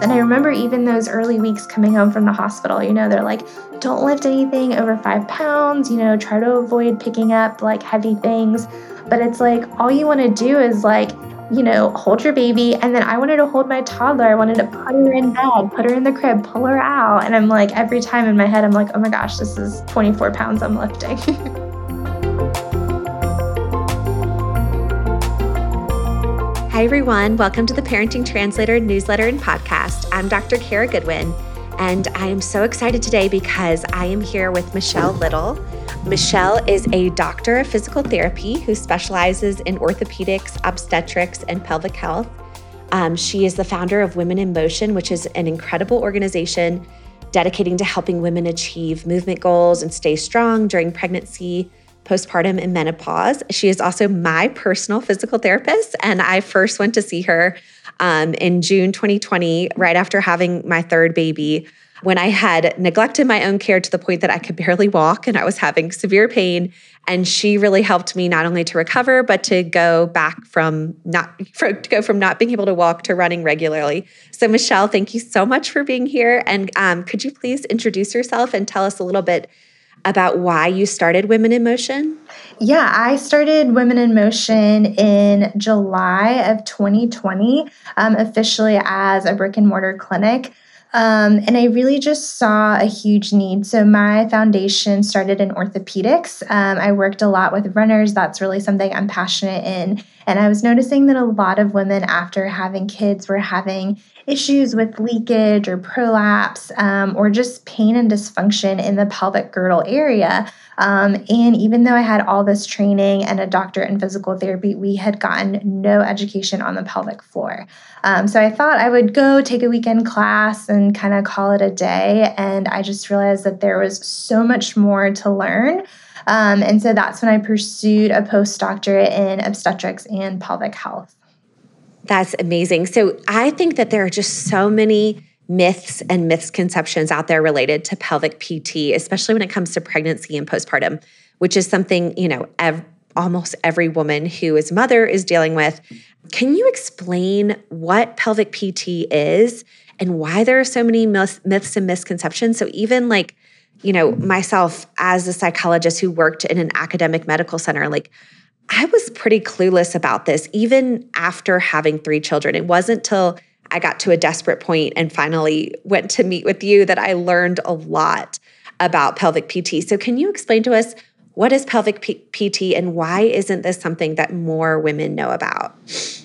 And I remember even those early weeks coming home from the hospital, you know, they're like, don't lift anything over five pounds, you know, try to avoid picking up like heavy things. But it's like all you want to do is like, you know, hold your baby. And then I wanted to hold my toddler. I wanted to put her in bed, put her in the crib, pull her out. And I'm like, every time in my head, I'm like, oh my gosh, this is 24 pounds I'm lifting. Hi, everyone. Welcome to the Parenting Translator newsletter and podcast. I'm Dr. Cara Goodwin, and I am so excited today because I am here with Michelle Little. Michelle is a doctor of physical therapy who specializes in orthopedics, obstetrics, and pelvic health. Um, she is the founder of Women in Motion, which is an incredible organization dedicating to helping women achieve movement goals and stay strong during pregnancy postpartum and menopause. She is also my personal physical therapist, and I first went to see her um, in June 2020, right after having my third baby, when I had neglected my own care to the point that I could barely walk and I was having severe pain. And she really helped me not only to recover, but to go back from not for, to go from not being able to walk to running regularly. So, Michelle, thank you so much for being here. And um, could you please introduce yourself and tell us a little bit about why you started Women in Motion? Yeah, I started Women in Motion in July of 2020, um, officially as a brick and mortar clinic. Um, and I really just saw a huge need. So, my foundation started in orthopedics. Um, I worked a lot with runners. That's really something I'm passionate in. And I was noticing that a lot of women, after having kids, were having issues with leakage or prolapse um, or just pain and dysfunction in the pelvic girdle area. Um, and even though I had all this training and a doctorate in physical therapy, we had gotten no education on the pelvic floor. Um, so I thought I would go take a weekend class and kind of call it a day. And I just realized that there was so much more to learn. Um, and so that's when I pursued a postdoctorate in obstetrics and pelvic health. That's amazing. So I think that there are just so many myths and misconceptions out there related to pelvic PT, especially when it comes to pregnancy and postpartum, which is something, you know, ev- almost every woman who is mother is dealing with. Can you explain what pelvic PT is and why there are so many myths, myths and misconceptions? So even like, you know, myself as a psychologist who worked in an academic medical center, like I was pretty clueless about this even after having three children. It wasn't till I got to a desperate point and finally went to meet with you that I learned a lot about pelvic PT. So, can you explain to us what is pelvic P- PT and why isn't this something that more women know about?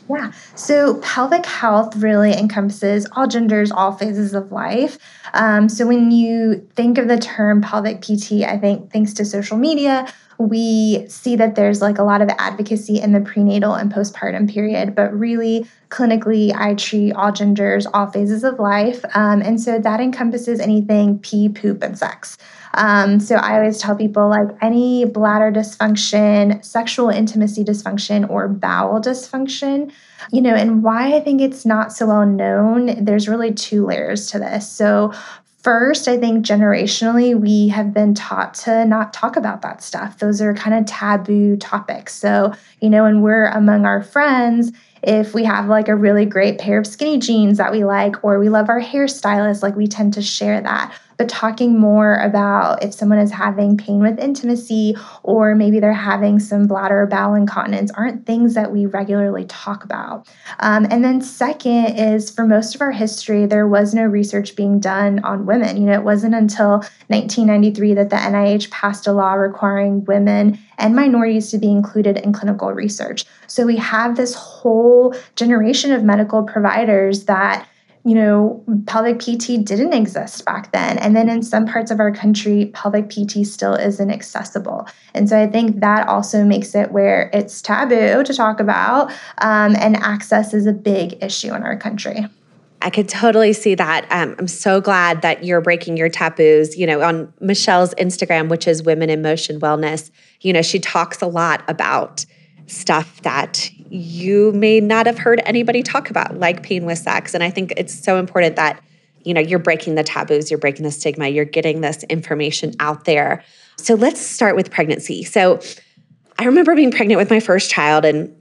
Yeah, so pelvic health really encompasses all genders, all phases of life. Um, so, when you think of the term pelvic PT, I think thanks to social media, we see that there's like a lot of advocacy in the prenatal and postpartum period, but really clinically, I treat all genders, all phases of life. Um, and so that encompasses anything pee, poop, and sex. Um, so I always tell people like any bladder dysfunction, sexual intimacy dysfunction, or bowel dysfunction, you know, and why I think it's not so well known, there's really two layers to this. So, First, I think generationally, we have been taught to not talk about that stuff. Those are kind of taboo topics. So, you know, when we're among our friends, if we have like a really great pair of skinny jeans that we like, or we love our hairstylist, like we tend to share that but talking more about if someone is having pain with intimacy or maybe they're having some bladder or bowel incontinence aren't things that we regularly talk about. Um, and then, second, is for most of our history, there was no research being done on women. You know, it wasn't until 1993 that the NIH passed a law requiring women and minorities to be included in clinical research. So we have this whole generation of medical providers that you know, pelvic PT didn't exist back then. And then in some parts of our country, pelvic PT still isn't accessible. And so I think that also makes it where it's taboo to talk about, um, and access is a big issue in our country. I could totally see that. Um, I'm so glad that you're breaking your taboos. You know, on Michelle's Instagram, which is Women in Motion Wellness, you know, she talks a lot about stuff that you may not have heard anybody talk about, like pain with sex. And I think it's so important that, you know, you're breaking the taboos, you're breaking the stigma, you're getting this information out there. So let's start with pregnancy. So I remember being pregnant with my first child and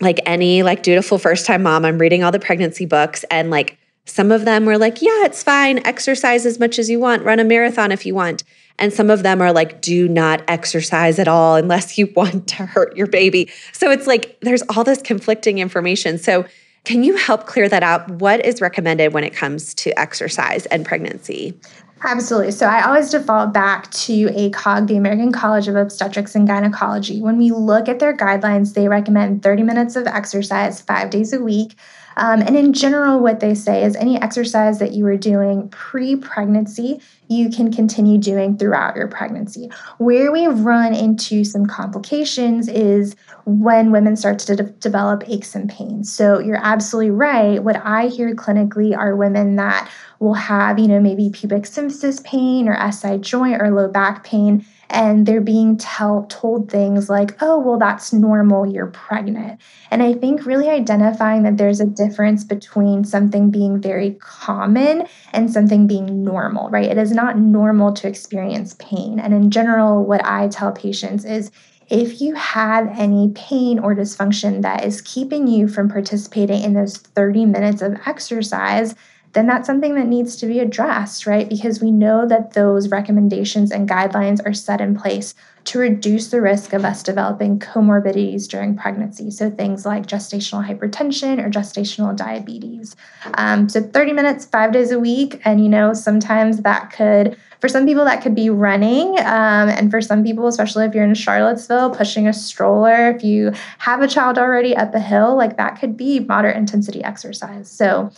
like any like dutiful first time mom, I'm reading all the pregnancy books and like Some of them were like, yeah, it's fine. Exercise as much as you want, run a marathon if you want. And some of them are like, do not exercise at all unless you want to hurt your baby. So it's like there's all this conflicting information. So, can you help clear that out? What is recommended when it comes to exercise and pregnancy? Absolutely. So I always default back to ACOG, the American College of Obstetrics and Gynecology. When we look at their guidelines, they recommend 30 minutes of exercise five days a week. Um, and in general, what they say is any exercise that you were doing pre pregnancy, you can continue doing throughout your pregnancy. Where we run into some complications is when women start to de- develop aches and pains. So you're absolutely right. What I hear clinically are women that will have, you know, maybe pubic symphysis pain or SI joint or low back pain and they're being tell, told things like, oh, well, that's normal, you're pregnant. And I think really identifying that there's a difference between something being very common and something being normal, right? It is not normal to experience pain. And in general, what I tell patients is, if you have any pain or dysfunction that is keeping you from participating in those 30 minutes of exercise, then that's something that needs to be addressed, right? Because we know that those recommendations and guidelines are set in place to reduce the risk of us developing comorbidities during pregnancy. So things like gestational hypertension or gestational diabetes. Um, so 30 minutes, five days a week. And, you know, sometimes that could, for some people, that could be running. Um, and for some people, especially if you're in Charlottesville, pushing a stroller, if you have a child already up a hill, like that could be moderate intensity exercise. So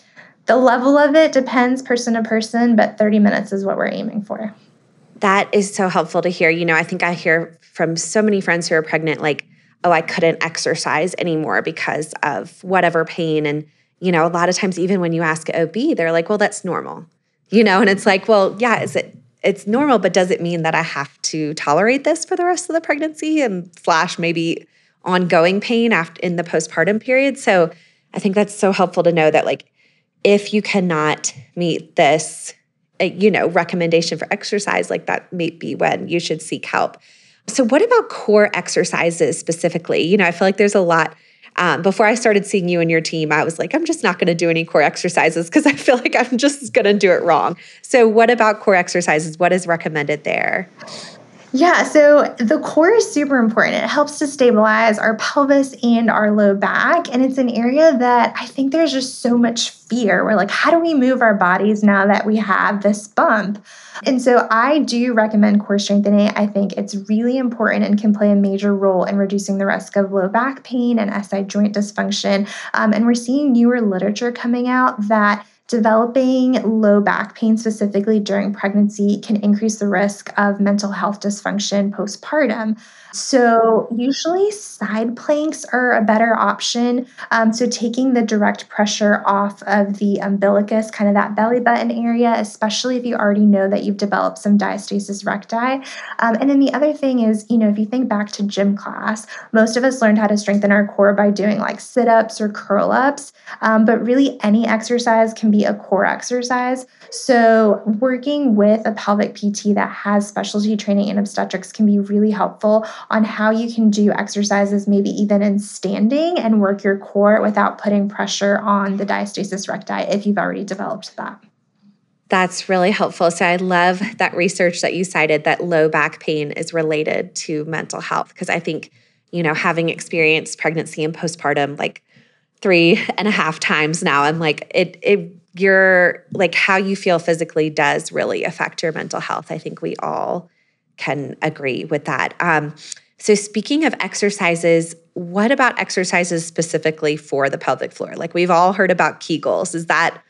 the level of it depends person to person, but 30 minutes is what we're aiming for. That is so helpful to hear. You know, I think I hear from so many friends who are pregnant, like, oh, I couldn't exercise anymore because of whatever pain. And, you know, a lot of times, even when you ask OB, they're like, well, that's normal, you know, and it's like, well, yeah, is it, it's normal, but does it mean that I have to tolerate this for the rest of the pregnancy and slash maybe ongoing pain after in the postpartum period? So I think that's so helpful to know that, like, if you cannot meet this uh, you know recommendation for exercise like that may be when you should seek help so what about core exercises specifically you know i feel like there's a lot um, before I started seeing you and your team, I was like, I'm just not going to do any core exercises because I feel like I'm just going to do it wrong. So, what about core exercises? What is recommended there? Yeah, so the core is super important. It helps to stabilize our pelvis and our low back. And it's an area that I think there's just so much fear. We're like, how do we move our bodies now that we have this bump? And so I do recommend core strengthening. I think it's really important and can play a major role in reducing the risk of low back pain and SI joint dysfunction. Um, and we're seeing newer literature coming out that Developing low back pain specifically during pregnancy can increase the risk of mental health dysfunction postpartum. So, usually side planks are a better option. Um, so, taking the direct pressure off of the umbilicus, kind of that belly button area, especially if you already know that you've developed some diastasis recti. Um, and then the other thing is, you know, if you think back to gym class, most of us learned how to strengthen our core by doing like sit ups or curl ups. Um, but really, any exercise can be a core exercise. So, working with a pelvic PT that has specialty training in obstetrics can be really helpful on how you can do exercises, maybe even in standing, and work your core without putting pressure on the diastasis recti if you've already developed that. That's really helpful. So I love that research that you cited that low back pain is related to mental health because I think, you know, having experienced pregnancy and postpartum like three and a half times now, I'm like, it, it, your like how you feel physically does really affect your mental health. I think we all can agree with that. Um, so, speaking of exercises, what about exercises specifically for the pelvic floor? Like we've all heard about Kegels. Is that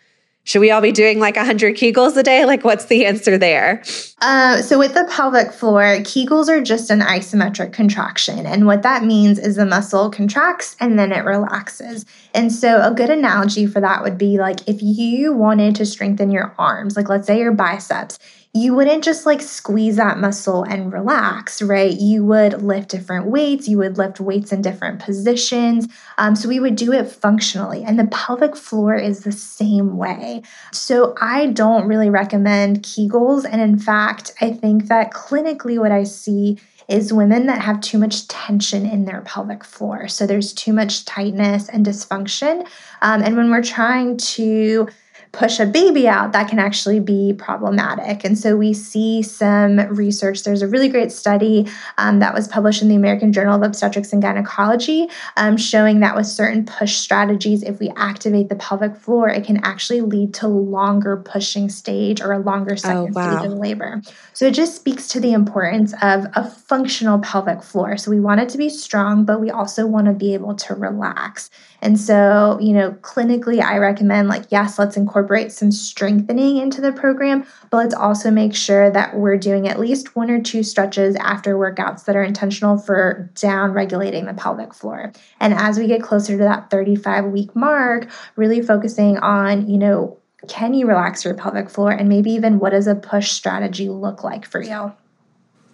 should we all be doing like 100 Kegels a day? Like, what's the answer there? Uh, so, with the pelvic floor, Kegels are just an isometric contraction. And what that means is the muscle contracts and then it relaxes. And so, a good analogy for that would be like if you wanted to strengthen your arms, like let's say your biceps, you wouldn't just like squeeze that muscle and relax, right? You would lift different weights, you would lift weights in different positions. Um, so we would do it functionally. And the pelvic floor is the same way. So I don't really recommend Kegels. And in fact, I think that clinically, what I see is women that have too much tension in their pelvic floor. So there's too much tightness and dysfunction. Um, and when we're trying to push a baby out, that can actually be problematic. And so we see some research. There's a really great study um, that was published in the American Journal of Obstetrics and Gynecology um, showing that with certain push strategies, if we activate the pelvic floor, it can actually lead to longer pushing stage or a longer oh, second oh, wow. stage of labor. So it just speaks to the importance of a functional pelvic floor. So we want it to be strong, but we also want to be able to relax. And so, you know, clinically, I recommend like, yes, let's incorporate some strengthening into the program, but let's also make sure that we're doing at least one or two stretches after workouts that are intentional for down regulating the pelvic floor. And as we get closer to that 35 week mark, really focusing on, you know, can you relax your pelvic floor? And maybe even what does a push strategy look like for you?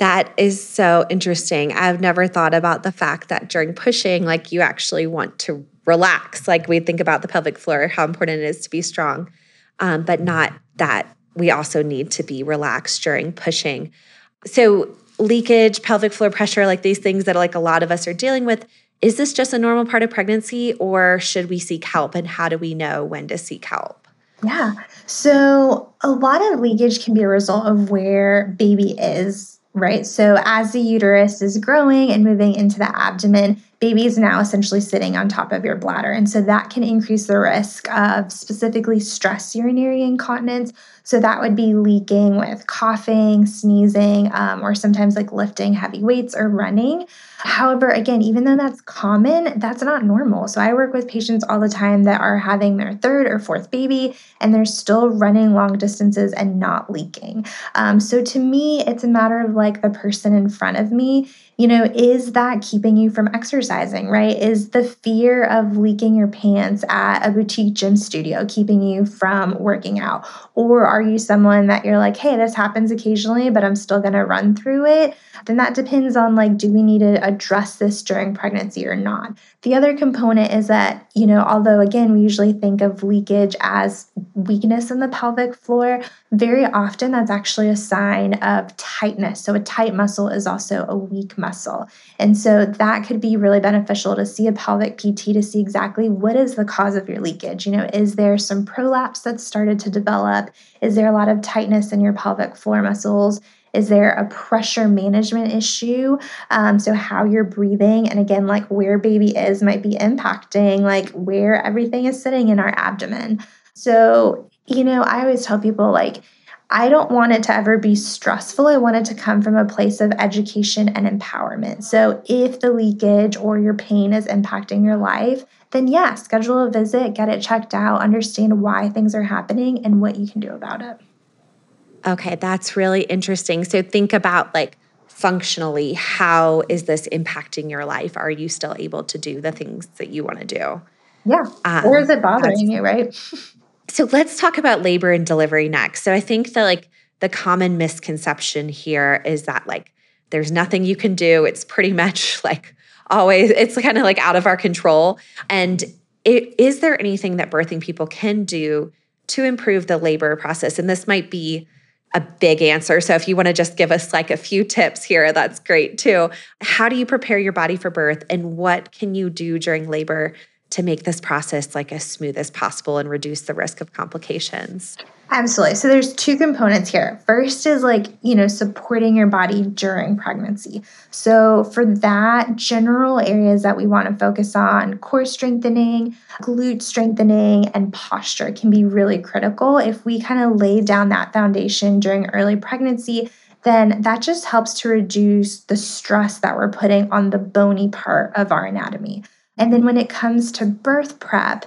That is so interesting. I've never thought about the fact that during pushing, like you actually want to relax. Like we think about the pelvic floor, how important it is to be strong, um, but not that we also need to be relaxed during pushing. So, leakage, pelvic floor pressure, like these things that like a lot of us are dealing with, is this just a normal part of pregnancy or should we seek help? And how do we know when to seek help? Yeah. So, a lot of leakage can be a result of where baby is right? So as the uterus is growing and moving into the abdomen, baby is now essentially sitting on top of your bladder. And so that can increase the risk of specifically stress urinary incontinence. So that would be leaking with coughing, sneezing, um, or sometimes like lifting heavy weights or running. However, again, even though that's common, that's not normal. So I work with patients all the time that are having their third or fourth baby and they're still running long distances and not leaking. Um, so to me, it's a matter of like the person in front of me you know, is that keeping you from exercising, right? Is the fear of leaking your pants at a boutique gym studio keeping you from working out? Or are you someone that you're like, hey, this happens occasionally, but I'm still going to run through it? Then that depends on like, do we need to address this during pregnancy or not? The other component is that, you know, although again, we usually think of leakage as weakness in the pelvic floor, very often that's actually a sign of tightness. So a tight muscle is also a weak muscle. And so that could be really beneficial to see a pelvic PT to see exactly what is the cause of your leakage. You know, is there some prolapse that's started to develop? Is there a lot of tightness in your pelvic floor muscles? Is there a pressure management issue? Um, so, how you're breathing, and again, like where baby is, might be impacting like where everything is sitting in our abdomen. So, you know, I always tell people like, I don't want it to ever be stressful. I want it to come from a place of education and empowerment. So, if the leakage or your pain is impacting your life, then yeah, schedule a visit, get it checked out, understand why things are happening and what you can do about it. Okay, that's really interesting. So think about like functionally, how is this impacting your life? Are you still able to do the things that you want to do? Yeah. Um, or is it bothering you, right? so let's talk about labor and delivery next. So I think that like the common misconception here is that like there's nothing you can do. It's pretty much like always, it's kind of like out of our control. And it, is there anything that birthing people can do to improve the labor process? And this might be a big answer. So if you want to just give us like a few tips here, that's great too. How do you prepare your body for birth and what can you do during labor to make this process like as smooth as possible and reduce the risk of complications? Absolutely. So there's two components here. First is like, you know, supporting your body during pregnancy. So for that, general areas that we want to focus on, core strengthening, glute strengthening, and posture can be really critical. If we kind of lay down that foundation during early pregnancy, then that just helps to reduce the stress that we're putting on the bony part of our anatomy. And then when it comes to birth prep,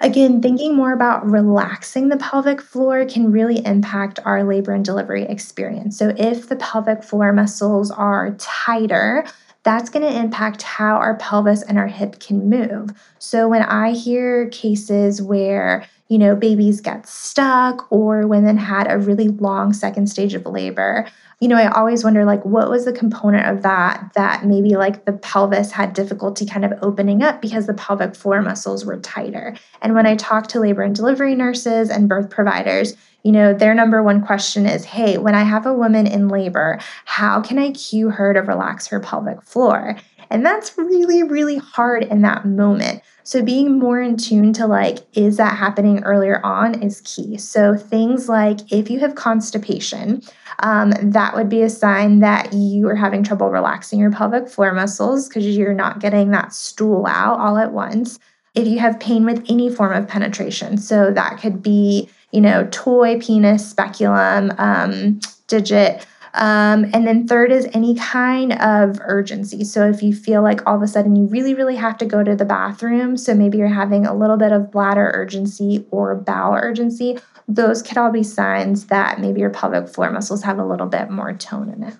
Again, thinking more about relaxing the pelvic floor can really impact our labor and delivery experience. So, if the pelvic floor muscles are tighter, that's going to impact how our pelvis and our hip can move. So, when I hear cases where you know, babies get stuck or women had a really long second stage of labor you know, I always wonder like what was the component of that that maybe like the pelvis had difficulty kind of opening up because the pelvic floor muscles were tighter. And when I talk to labor and delivery nurses and birth providers, you know, their number one question is, "Hey, when I have a woman in labor, how can I cue her to relax her pelvic floor?" And that's really, really hard in that moment. So being more in tune to like, is that happening earlier on is key. So things like if you have constipation, um, that would be a sign that you are having trouble relaxing your pelvic floor muscles because you're not getting that stool out all at once. If you have pain with any form of penetration, so that could be, you know, toy, penis, speculum, um, digit, um, and then third is any kind of urgency. So if you feel like all of a sudden you really, really have to go to the bathroom, so maybe you're having a little bit of bladder urgency or bowel urgency, those could all be signs that maybe your pelvic floor muscles have a little bit more tone in it.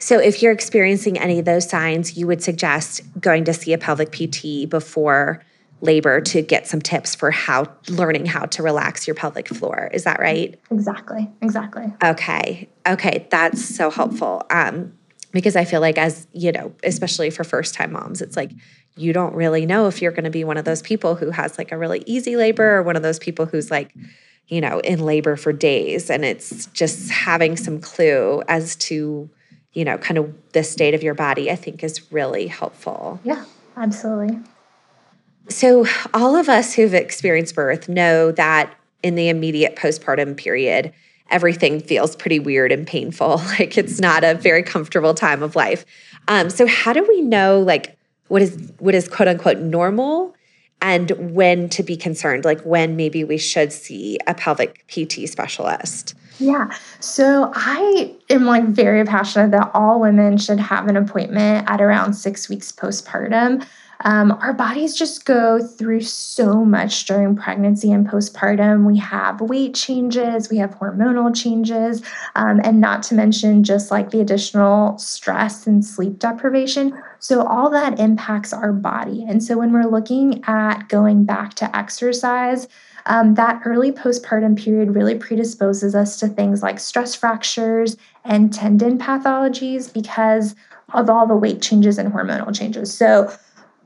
So, if you're experiencing any of those signs, you would suggest going to see a pelvic PT before labor to get some tips for how learning how to relax your pelvic floor. Is that right? Exactly. Exactly. Okay. Okay, that's so helpful. Um because I feel like as, you know, especially for first-time moms, it's like you don't really know if you're going to be one of those people who has like a really easy labor or one of those people who's like you know in labor for days and it's just having some clue as to you know kind of the state of your body i think is really helpful yeah absolutely so, all of us who've experienced birth know that in the immediate postpartum period, everything feels pretty weird and painful. Like it's not a very comfortable time of life. Um, so, how do we know like what is what is quote unquote normal and when to be concerned? Like when maybe we should see a pelvic PT specialist? Yeah. So I am like very passionate that all women should have an appointment at around six weeks postpartum. Um, our bodies just go through so much during pregnancy and postpartum. We have weight changes, we have hormonal changes, um, and not to mention just like the additional stress and sleep deprivation. So, all that impacts our body. And so, when we're looking at going back to exercise, um, that early postpartum period really predisposes us to things like stress fractures and tendon pathologies because of all the weight changes and hormonal changes. So,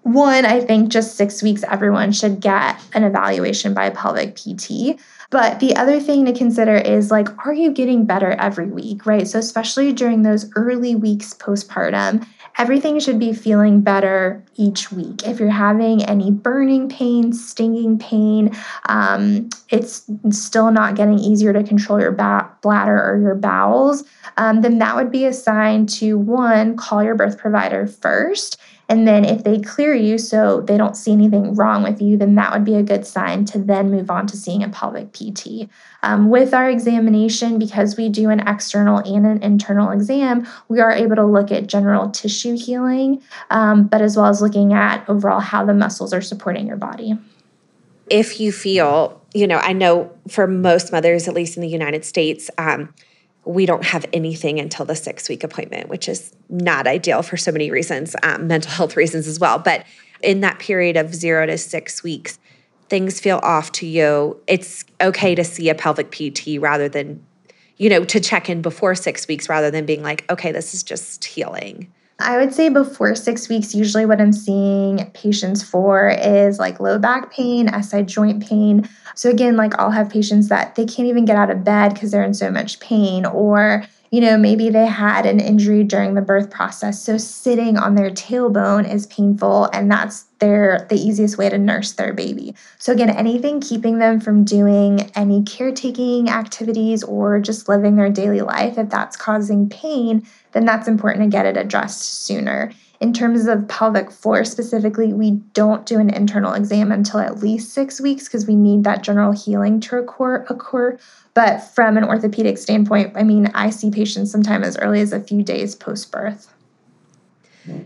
one, I think just six weeks, everyone should get an evaluation by a pelvic PT. But the other thing to consider is like, are you getting better every week, right? So, especially during those early weeks postpartum, everything should be feeling better each week. If you're having any burning pain, stinging pain, um, it's still not getting easier to control your ba- bladder or your bowels, um, then that would be a sign to one, call your birth provider first and then if they clear you so they don't see anything wrong with you, then that would be a good sign to then move on to seeing a pelvic PT. Um, with our examination, because we do an external and an internal exam, we are able to look at general tissue healing, um, but as well as looking at overall how the muscles are supporting your body. If you feel, you know, I know for most mothers, at least in the United States, um, we don't have anything until the six week appointment, which is not ideal for so many reasons, um, mental health reasons as well. But in that period of zero to six weeks, things feel off to you. It's okay to see a pelvic PT rather than, you know, to check in before six weeks rather than being like, okay, this is just healing. I would say before six weeks, usually what I'm seeing patients for is like low back pain, SI joint pain. So, again, like I'll have patients that they can't even get out of bed because they're in so much pain, or you know, maybe they had an injury during the birth process. So sitting on their tailbone is painful and that's their the easiest way to nurse their baby. So again, anything keeping them from doing any caretaking activities or just living their daily life, if that's causing pain, then that's important to get it addressed sooner. In terms of pelvic floor specifically, we don't do an internal exam until at least six weeks because we need that general healing to occur, occur. But from an orthopedic standpoint, I mean, I see patients sometimes as early as a few days post birth.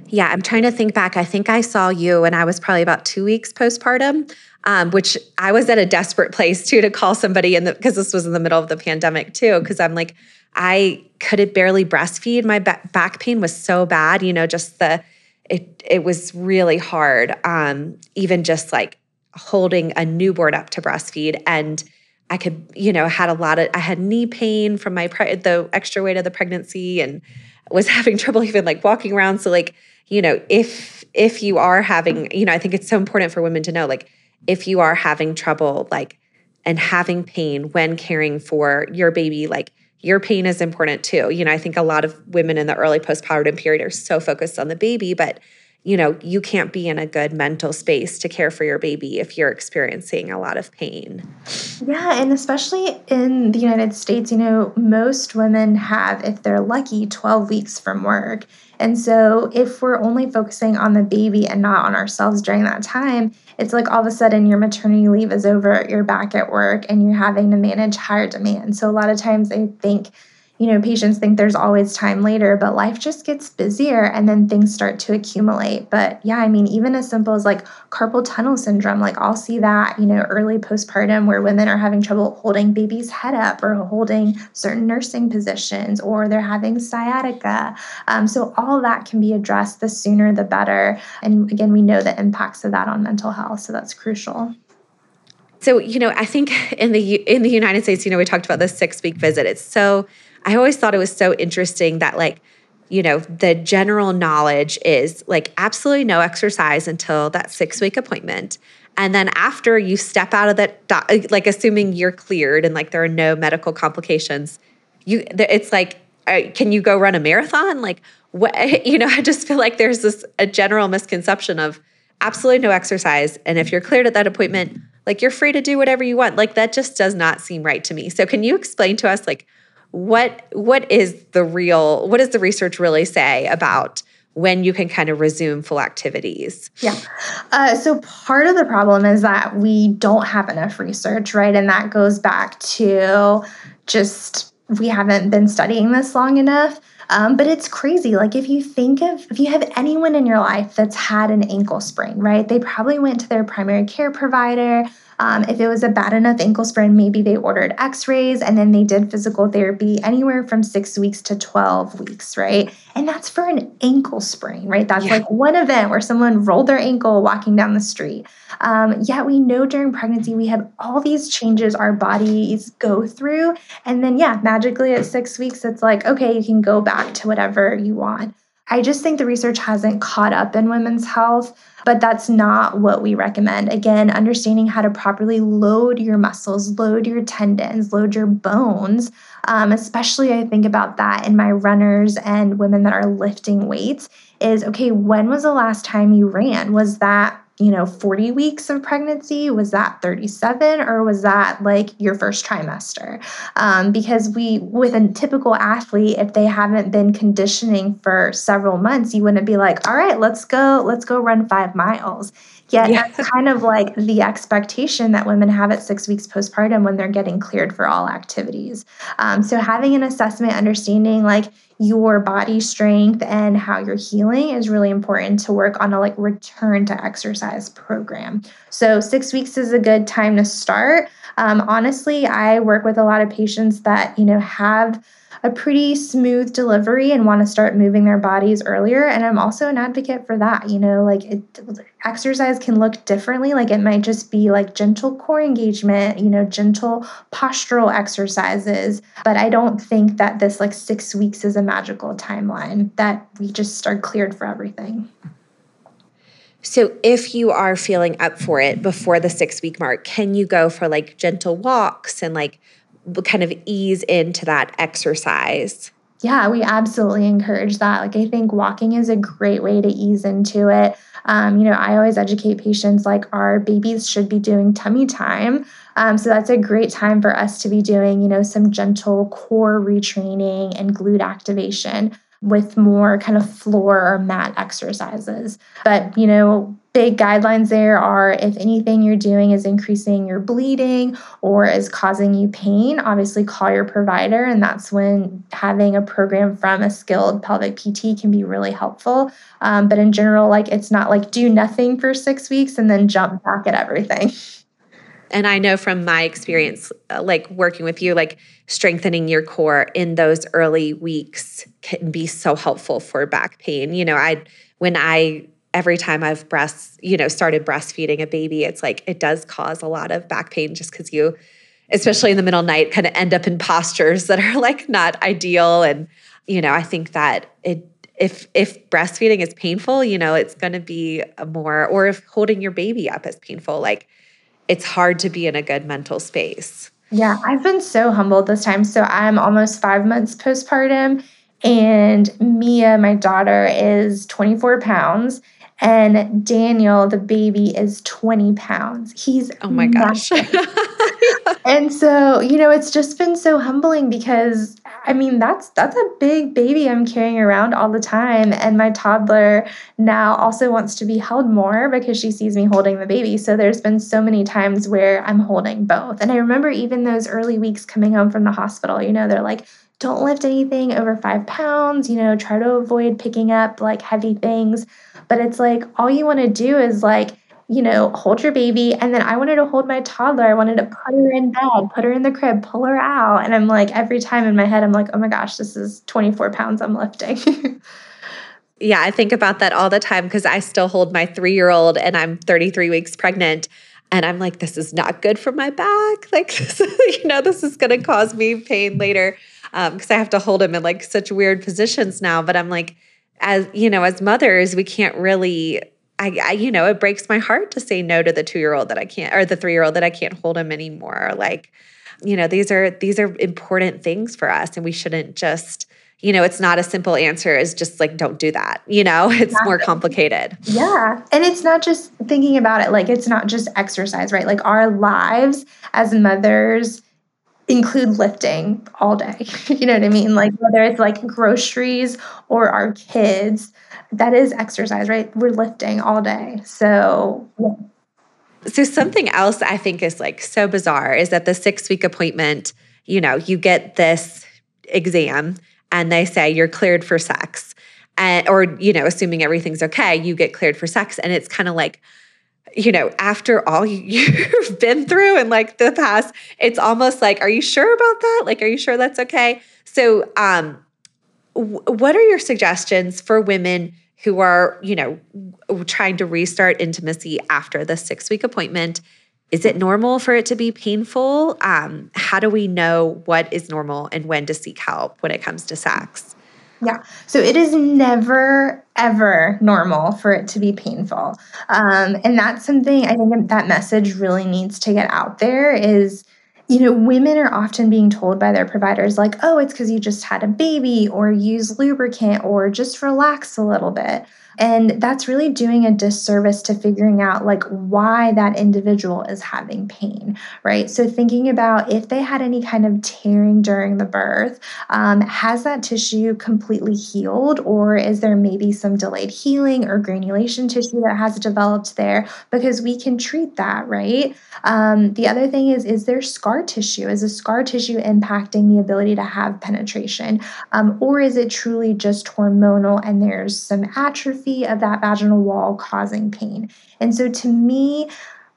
Yeah, I'm trying to think back. I think I saw you when I was probably about two weeks postpartum, um, which I was at a desperate place too to call somebody in the because this was in the middle of the pandemic too. Because I'm like, I could have barely breastfeed. My back pain was so bad. You know, just the it it was really hard. Um, even just like holding a newborn up to breastfeed and I could, you know, had a lot of, I had knee pain from my, pre- the extra weight of the pregnancy and was having trouble even like walking around. So like, you know, if, if you are having, you know, I think it's so important for women to know, like, if you are having trouble, like, and having pain when caring for your baby, like, your pain is important too. You know, I think a lot of women in the early postpartum period are so focused on the baby, but you know, you can't be in a good mental space to care for your baby if you're experiencing a lot of pain. Yeah, and especially in the United States, you know, most women have, if they're lucky, 12 weeks from work. And so if we're only focusing on the baby and not on ourselves during that time, it's like all of a sudden your maternity leave is over, you're back at work, and you're having to manage higher demand. So a lot of times I think you know, patients think there's always time later, but life just gets busier and then things start to accumulate. But yeah, I mean, even as simple as like carpal tunnel syndrome, like I'll see that, you know, early postpartum where women are having trouble holding baby's head up or holding certain nursing positions or they're having sciatica. Um, so all that can be addressed the sooner the better. And again, we know the impacts of that on mental health. So that's crucial. So, you know, I think in the in the United States, you know, we talked about the 6-week visit. It's so I always thought it was so interesting that like you know, the general knowledge is like absolutely no exercise until that 6-week appointment. And then after you step out of that like assuming you're cleared and like there are no medical complications, you it's like uh, can you go run a marathon? Like what you know, I just feel like there's this a general misconception of absolutely no exercise and if you're cleared at that appointment, like you're free to do whatever you want. Like that just does not seem right to me. So can you explain to us like what what is the real what does the research really say about when you can kind of resume full activities? Yeah. Uh, so part of the problem is that we don't have enough research, right? And that goes back to just we haven't been studying this long enough. Um, but it's crazy. Like, if you think of, if you have anyone in your life that's had an ankle sprain, right? They probably went to their primary care provider. Um, if it was a bad enough ankle sprain, maybe they ordered x rays and then they did physical therapy anywhere from six weeks to 12 weeks, right? And that's for an ankle sprain, right? That's yeah. like one event where someone rolled their ankle walking down the street. Um, yet we know during pregnancy we have all these changes our bodies go through. And then, yeah, magically at six weeks, it's like, okay, you can go back to whatever you want. I just think the research hasn't caught up in women's health, but that's not what we recommend. Again, understanding how to properly load your muscles, load your tendons, load your bones. Um, especially, I think about that in my runners and women that are lifting weights is okay, when was the last time you ran? Was that you know 40 weeks of pregnancy was that 37 or was that like your first trimester um, because we with a typical athlete if they haven't been conditioning for several months you wouldn't be like all right let's go let's go run five miles Yet yeah. that's kind of like the expectation that women have at six weeks postpartum when they're getting cleared for all activities. Um, so having an assessment, understanding like your body strength and how you're healing is really important to work on a like return to exercise program. So six weeks is a good time to start. Um, honestly, I work with a lot of patients that you know have a pretty smooth delivery and want to start moving their bodies earlier. And I'm also an advocate for that. You know, like it, exercise can look differently. Like it might just be like gentle core engagement, you know, gentle postural exercises. But I don't think that this like six weeks is a magical timeline that we just start cleared for everything. So, if you are feeling up for it before the six week mark, can you go for like gentle walks and like kind of ease into that exercise? Yeah, we absolutely encourage that. Like, I think walking is a great way to ease into it. Um, you know, I always educate patients like our babies should be doing tummy time. Um, so that's a great time for us to be doing, you know, some gentle core retraining and glute activation with more kind of floor or mat exercises. But, you know, big guidelines there are if anything you're doing is increasing your bleeding or is causing you pain, obviously call your provider. And that's when having a program from a skilled pelvic PT can be really helpful. Um, but in general, like it's not like do nothing for six weeks and then jump back at everything. And I know from my experience, uh, like working with you, like strengthening your core in those early weeks can be so helpful for back pain. You know, I, when I, every time I've breast, you know, started breastfeeding a baby, it's like it does cause a lot of back pain just because you, especially in the middle night, kind of end up in postures that are like not ideal. And, you know, I think that it, if if breastfeeding is painful, you know, it's going to be more, or if holding your baby up is painful, like it's hard to be in a good mental space. Yeah, I've been so humbled this time. So I'm almost five months postpartum, and Mia, my daughter, is 24 pounds. And Daniel, the baby, is 20 pounds. He's oh my gosh. and so, you know, it's just been so humbling because I mean, that's that's a big baby I'm carrying around all the time. And my toddler now also wants to be held more because she sees me holding the baby. So there's been so many times where I'm holding both. And I remember even those early weeks coming home from the hospital, you know, they're like, don't lift anything over five pounds, you know, try to avoid picking up like heavy things. But it's like all you want to do is like, you know, hold your baby. And then I wanted to hold my toddler. I wanted to put her in bed, put her in the crib, pull her out. And I'm like, every time in my head, I'm like, oh my gosh, this is 24 pounds I'm lifting. yeah, I think about that all the time because I still hold my three year old and I'm 33 weeks pregnant. And I'm like, this is not good for my back. Like, you know, this is going to cause me pain later because um, I have to hold him in like such weird positions now. But I'm like, as you know, as mothers, we can't really. I, I you know, it breaks my heart to say no to the two year old that I can't, or the three year old that I can't hold him anymore. Like, you know, these are these are important things for us, and we shouldn't just you know, it's not a simple answer as just like, don't do that. You know, it's exactly. more complicated. Yeah. And it's not just thinking about it like it's not just exercise, right? Like our lives as mothers include lifting all day. you know what I mean? Like whether it's like groceries or our kids, that is exercise, right? We're lifting all day. So. So something else I think is like so bizarre is that the 6-week appointment, you know, you get this exam and they say you're cleared for sex. And or you know, assuming everything's okay, you get cleared for sex and it's kind of like you know, after all you've been through and like the past, it's almost like, are you sure about that? Like, are you sure that's okay? So, um, what are your suggestions for women who are, you know, trying to restart intimacy after the six week appointment? Is it normal for it to be painful? Um, how do we know what is normal and when to seek help when it comes to sex? Yeah. So it is never, ever normal for it to be painful. Um, and that's something I think that message really needs to get out there is, you know, women are often being told by their providers, like, oh, it's because you just had a baby or use lubricant or just relax a little bit. And that's really doing a disservice to figuring out like why that individual is having pain, right? So thinking about if they had any kind of tearing during the birth, um, has that tissue completely healed or is there maybe some delayed healing or granulation tissue that has developed there? Because we can treat that, right? Um, the other thing is, is there scar tissue? Is the scar tissue impacting the ability to have penetration? Um, or is it truly just hormonal and there's some atrophy? of that vaginal wall causing pain. And so to me,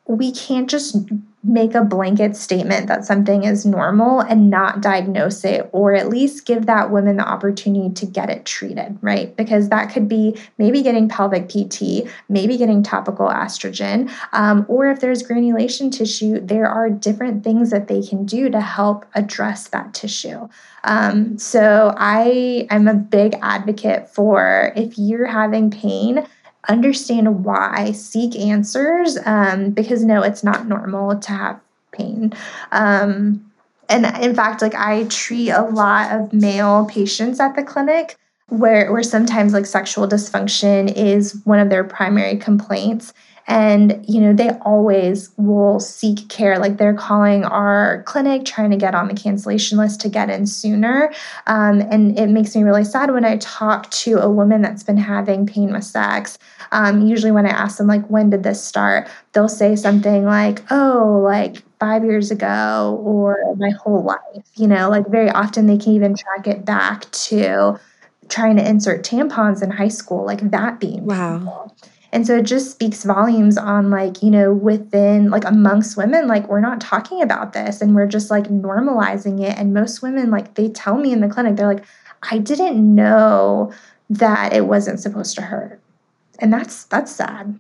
we can't just make a blanket statement that something is normal and not diagnose it, or at least give that woman the opportunity to get it treated, right? Because that could be maybe getting pelvic PT, maybe getting topical estrogen, um, or if there's granulation tissue, there are different things that they can do to help address that tissue. Um, so I am a big advocate for if you're having pain, understand why, seek answers, um, because no, it's not normal to have pain. Um, and in fact, like I treat a lot of male patients at the clinic where, where sometimes like sexual dysfunction is one of their primary complaints and you know they always will seek care. Like they're calling our clinic trying to get on the cancellation list to get in sooner. Um, and it makes me really sad when i talk to a woman that's been having pain with sex. Um, usually when i ask them like when did this start? they'll say something like oh like five years ago or my whole life you know? Like very often they can even track it back to trying to insert tampons in high school like that being wow. painful. And so it just speaks volumes on like, you know, within like amongst women, like we're not talking about this and we're just like normalizing it. And most women, like they tell me in the clinic, they're like, I didn't know that it wasn't supposed to hurt. And that's that's sad.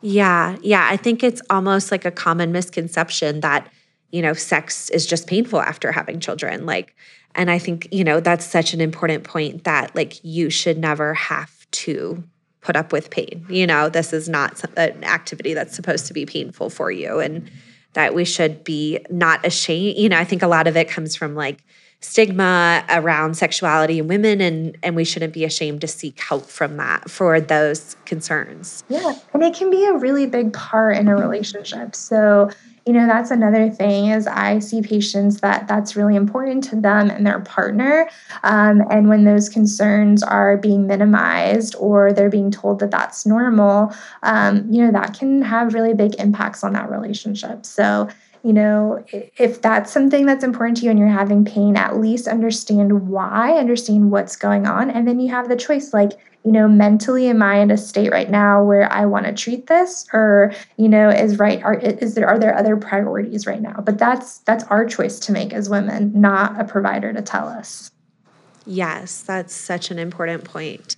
Yeah. Yeah. I think it's almost like a common misconception that, you know, sex is just painful after having children. Like, and I think, you know, that's such an important point that like you should never have to put up with pain. You know, this is not an activity that's supposed to be painful for you. And that we should be not ashamed. You know, I think a lot of it comes from like stigma around sexuality in women and and we shouldn't be ashamed to seek help from that for those concerns. Yeah, and it can be a really big part in a relationship. So, you know, that's another thing is I see patients that that's really important to them and their partner. Um, and when those concerns are being minimized or they're being told that that's normal, um, you know, that can have really big impacts on that relationship. So, you know, if that's something that's important to you and you're having pain, at least understand why, understand what's going on. And then you have the choice like, you know, mentally, am I in a state right now where I want to treat this, or you know, is right? Are is there are there other priorities right now? But that's that's our choice to make as women, not a provider to tell us. Yes, that's such an important point.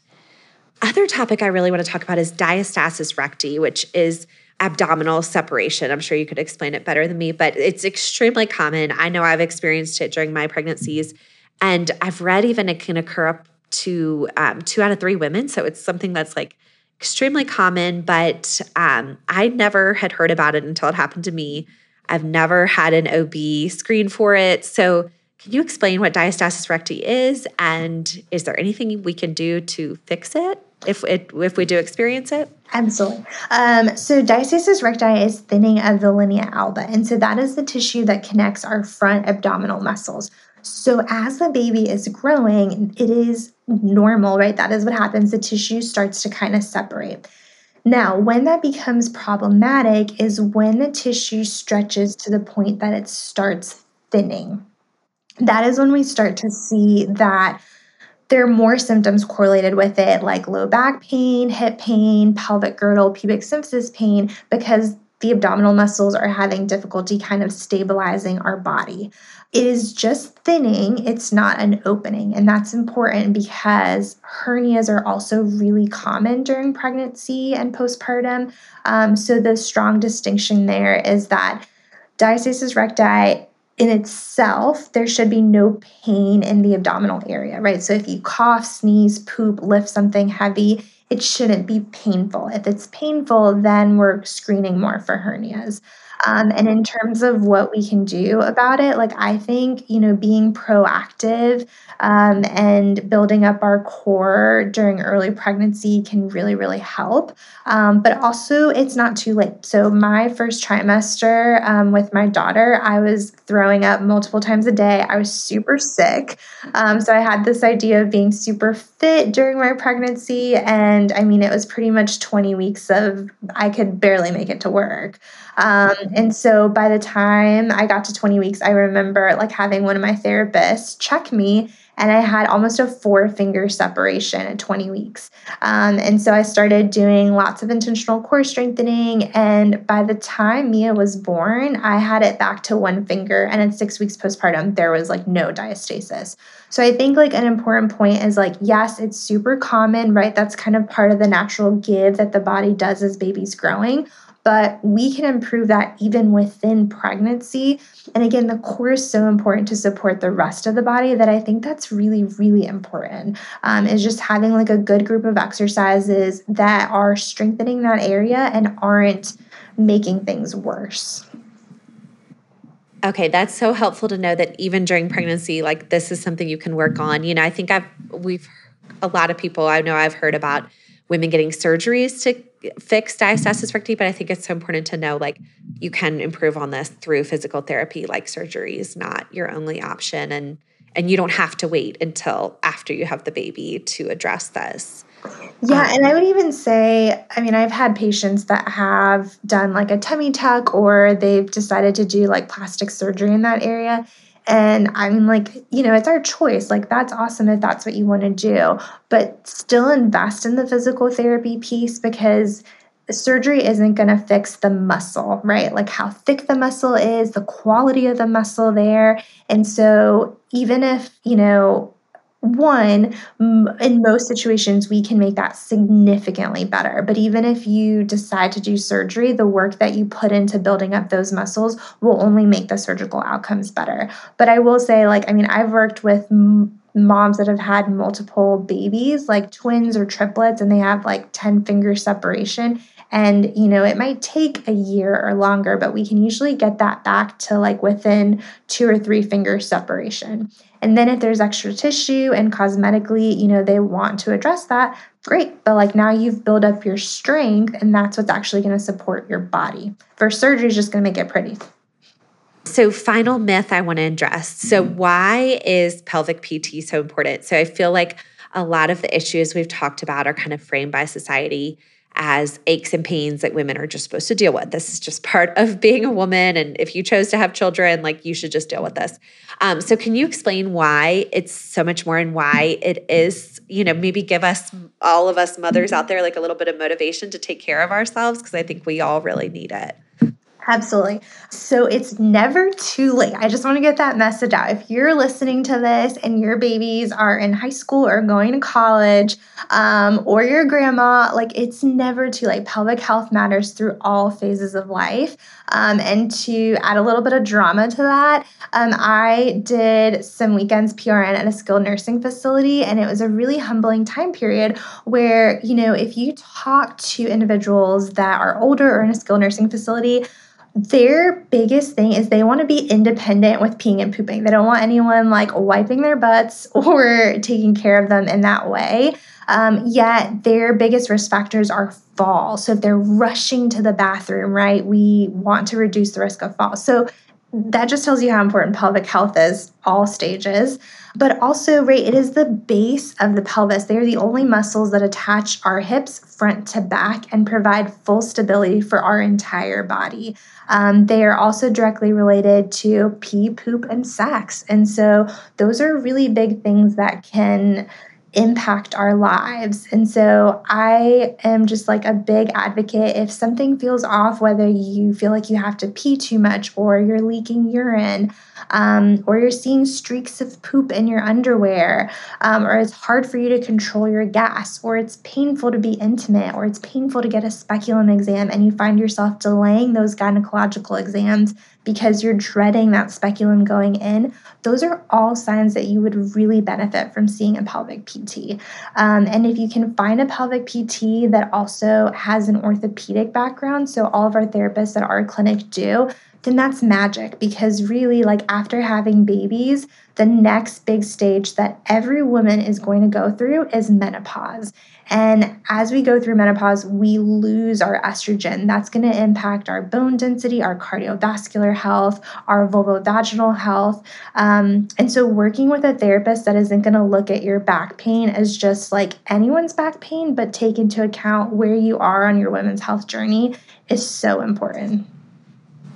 Other topic I really want to talk about is diastasis recti, which is abdominal separation. I'm sure you could explain it better than me, but it's extremely common. I know I've experienced it during my pregnancies, and I've read even it can occur up to um, two out of three women. So it's something that's like extremely common, but um, I never had heard about it until it happened to me. I've never had an OB screen for it. So, can you explain what diastasis recti is, and is there anything we can do to fix it? if it if we do experience it? Absolutely. Um, so diastasis recti is thinning of the linea alba, and so that is the tissue that connects our front abdominal muscles. So as the baby is growing, it is normal, right? That is what happens. The tissue starts to kind of separate. Now, when that becomes problematic is when the tissue stretches to the point that it starts thinning. That is when we start to see that there are more symptoms correlated with it, like low back pain, hip pain, pelvic girdle, pubic symphysis pain, because the abdominal muscles are having difficulty kind of stabilizing our body. It is just thinning, it's not an opening. And that's important because hernias are also really common during pregnancy and postpartum. Um, so, the strong distinction there is that diastasis recti in itself, there should be no pain in the abdominal area, right? So if you cough, sneeze, poop, lift something heavy, it shouldn't be painful. If it's painful, then we're screening more for hernias. Um, and in terms of what we can do about it, like I think, you know, being proactive um, and building up our core during early pregnancy can really, really help. Um, but also, it's not too late. So, my first trimester um, with my daughter, I was throwing up multiple times a day. I was super sick. Um, so, I had this idea of being super fit during my pregnancy. And I mean, it was pretty much 20 weeks of I could barely make it to work. Um, and so by the time I got to 20 weeks, I remember like having one of my therapists check me and I had almost a four finger separation at 20 weeks. Um, and so I started doing lots of intentional core strengthening. And by the time Mia was born, I had it back to one finger. And at six weeks postpartum, there was like no diastasis. So I think like an important point is like, yes, it's super common, right? That's kind of part of the natural give that the body does as baby's growing but we can improve that even within pregnancy. And again, the core is so important to support the rest of the body that I think that's really, really important. Um, is just having like a good group of exercises that are strengthening that area and aren't making things worse. Okay, that's so helpful to know that even during pregnancy, like this is something you can work on. You know, I think I've we've a lot of people I know I've heard about women getting surgeries to fix diastasis recti, but I think it's so important to know like you can improve on this through physical therapy, like surgery is not your only option, and and you don't have to wait until after you have the baby to address this. Yeah, um, and I would even say, I mean, I've had patients that have done like a tummy tuck or they've decided to do like plastic surgery in that area. And I'm like, you know, it's our choice. Like, that's awesome if that's what you want to do, but still invest in the physical therapy piece because surgery isn't going to fix the muscle, right? Like how thick the muscle is, the quality of the muscle there. And so, even if, you know, one, in most situations, we can make that significantly better. But even if you decide to do surgery, the work that you put into building up those muscles will only make the surgical outcomes better. But I will say, like, I mean, I've worked with moms that have had multiple babies, like twins or triplets, and they have like 10 finger separation. And, you know, it might take a year or longer, but we can usually get that back to like within two or three finger separation. And then if there's extra tissue and cosmetically, you know, they want to address that, great. But like now you've built up your strength and that's what's actually going to support your body. For surgery is just going to make it pretty. So, final myth I want to address. So, mm-hmm. why is pelvic PT so important? So, I feel like a lot of the issues we've talked about are kind of framed by society as aches and pains that women are just supposed to deal with. This is just part of being a woman. And if you chose to have children, like you should just deal with this. Um, so, can you explain why it's so much more and why it is, you know, maybe give us, all of us mothers out there, like a little bit of motivation to take care of ourselves? Because I think we all really need it. Absolutely. So it's never too late. I just want to get that message out. If you're listening to this and your babies are in high school or going to college, um, or your grandma, like it's never too late. Pelvic health matters through all phases of life. Um, and to add a little bit of drama to that, um, I did some weekends PRN at a skilled nursing facility, and it was a really humbling time period where, you know, if you talk to individuals that are older or in a skilled nursing facility, their biggest thing is they want to be independent with peeing and pooping. They don't want anyone like wiping their butts or taking care of them in that way. Um, yet their biggest risk factors are fall. So if they're rushing to the bathroom, right, we want to reduce the risk of fall. So that just tells you how important pelvic health is, all stages. But also, right, it is the base of the pelvis. They are the only muscles that attach our hips front to back and provide full stability for our entire body. Um, they are also directly related to pee, poop, and sex. And so, those are really big things that can impact our lives. And so I am just like a big advocate. If something feels off, whether you feel like you have to pee too much or you're leaking urine, um, or you're seeing streaks of poop in your underwear, um, or it's hard for you to control your gas, or it's painful to be intimate, or it's painful to get a speculum exam, and you find yourself delaying those gynecological exams because you're dreading that speculum going in, those are all signs that you would really benefit from seeing a pelvic PT. Um, and if you can find a pelvic PT that also has an orthopedic background, so all of our therapists at our clinic do, then that's magic because really, like after having babies, the next big stage that every woman is going to go through is menopause. And as we go through menopause, we lose our estrogen. That's going to impact our bone density, our cardiovascular health, our vulvovaginal health. Um, and so, working with a therapist that isn't going to look at your back pain as just like anyone's back pain, but take into account where you are on your women's health journey is so important.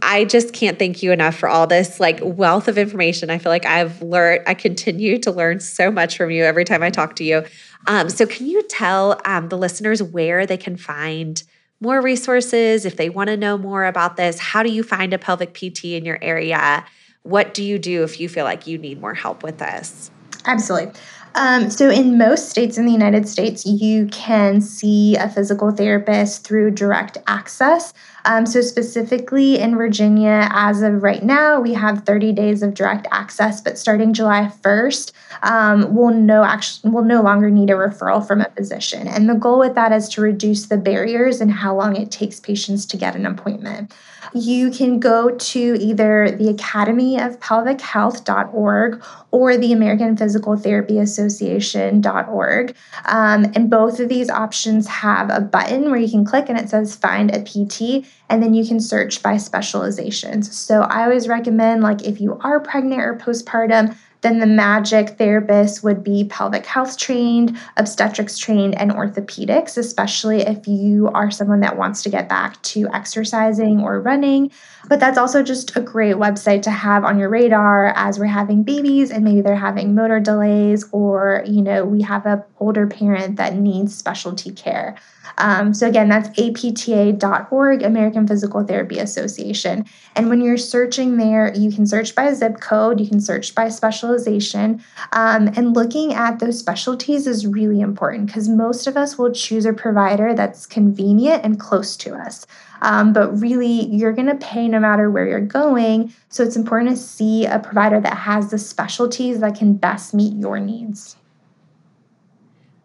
I just can't thank you enough for all this like wealth of information. I feel like I've learned, I continue to learn so much from you every time I talk to you. Um, so, can you tell um, the listeners where they can find more resources if they want to know more about this? How do you find a pelvic PT in your area? What do you do if you feel like you need more help with this? Absolutely. Um, so, in most states in the United States, you can see a physical therapist through direct access. Um, so, specifically in Virginia, as of right now, we have 30 days of direct access, but starting July 1st, um, we'll, no actually, we'll no longer need a referral from a physician. And the goal with that is to reduce the barriers and how long it takes patients to get an appointment. You can go to either the Academy of Pelvic Health.org or the American Physical Therapy Association.org. Um, and both of these options have a button where you can click and it says find a PT, and then you can search by specializations. So I always recommend, like, if you are pregnant or postpartum, then the magic therapist would be pelvic health trained, obstetrics trained, and orthopedics, especially if you are someone that wants to get back to exercising or running. But that's also just a great website to have on your radar as we're having babies and maybe they're having motor delays or, you know, we have an older parent that needs specialty care. Um, so again, that's apta.org, American Physical Therapy Association. And when you're searching there, you can search by zip code, you can search by specialization, um, and looking at those specialties is really important because most of us will choose a provider that's convenient and close to us. Um, but really, you're going to pay no matter where you're going. So it's important to see a provider that has the specialties that can best meet your needs.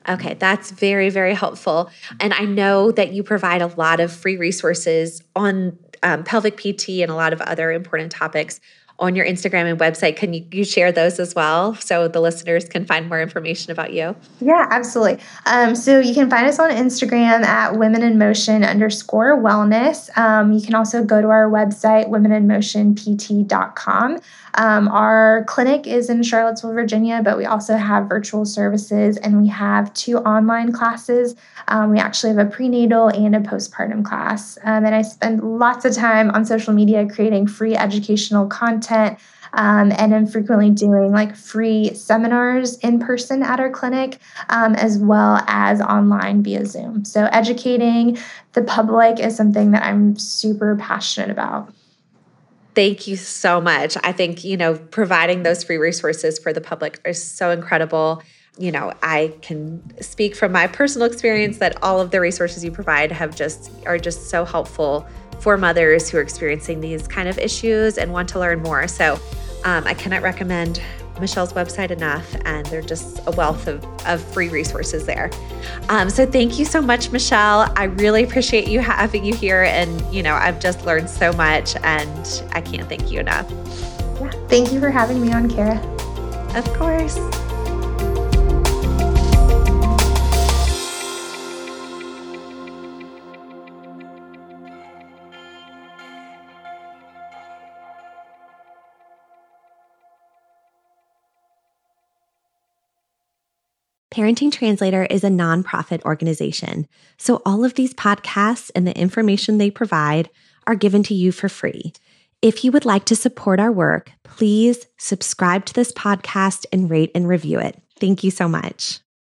Okay, that's very, very helpful. And I know that you provide a lot of free resources on um, pelvic PT and a lot of other important topics on your Instagram and website. Can you, you, share those as well so the listeners can find more information about you? Yeah, absolutely. Um, so you can find us on Instagram at women in motion underscore wellness. Um, you can also go to our website, womeninmotionpt.com. Um, our clinic is in Charlottesville, Virginia, but we also have virtual services and we have two online classes. Um, we actually have a prenatal and a postpartum class. Um, and I spend lots of time on social media creating free educational content. Um, and I'm frequently doing like free seminars in person at our clinic, um, as well as online via Zoom. So, educating the public is something that I'm super passionate about. Thank you so much. I think, you know, providing those free resources for the public is so incredible. You know, I can speak from my personal experience that all of the resources you provide have just are just so helpful for mothers who are experiencing these kind of issues and want to learn more. So, um, I cannot recommend Michelle's website enough, and they're just a wealth of, of free resources there. Um, so thank you so much, Michelle. I really appreciate you having you here, and you know I've just learned so much, and I can't thank you enough. Yeah, thank you for having me on, Cara. Of course. Parenting Translator is a nonprofit organization, so all of these podcasts and the information they provide are given to you for free. If you would like to support our work, please subscribe to this podcast and rate and review it. Thank you so much.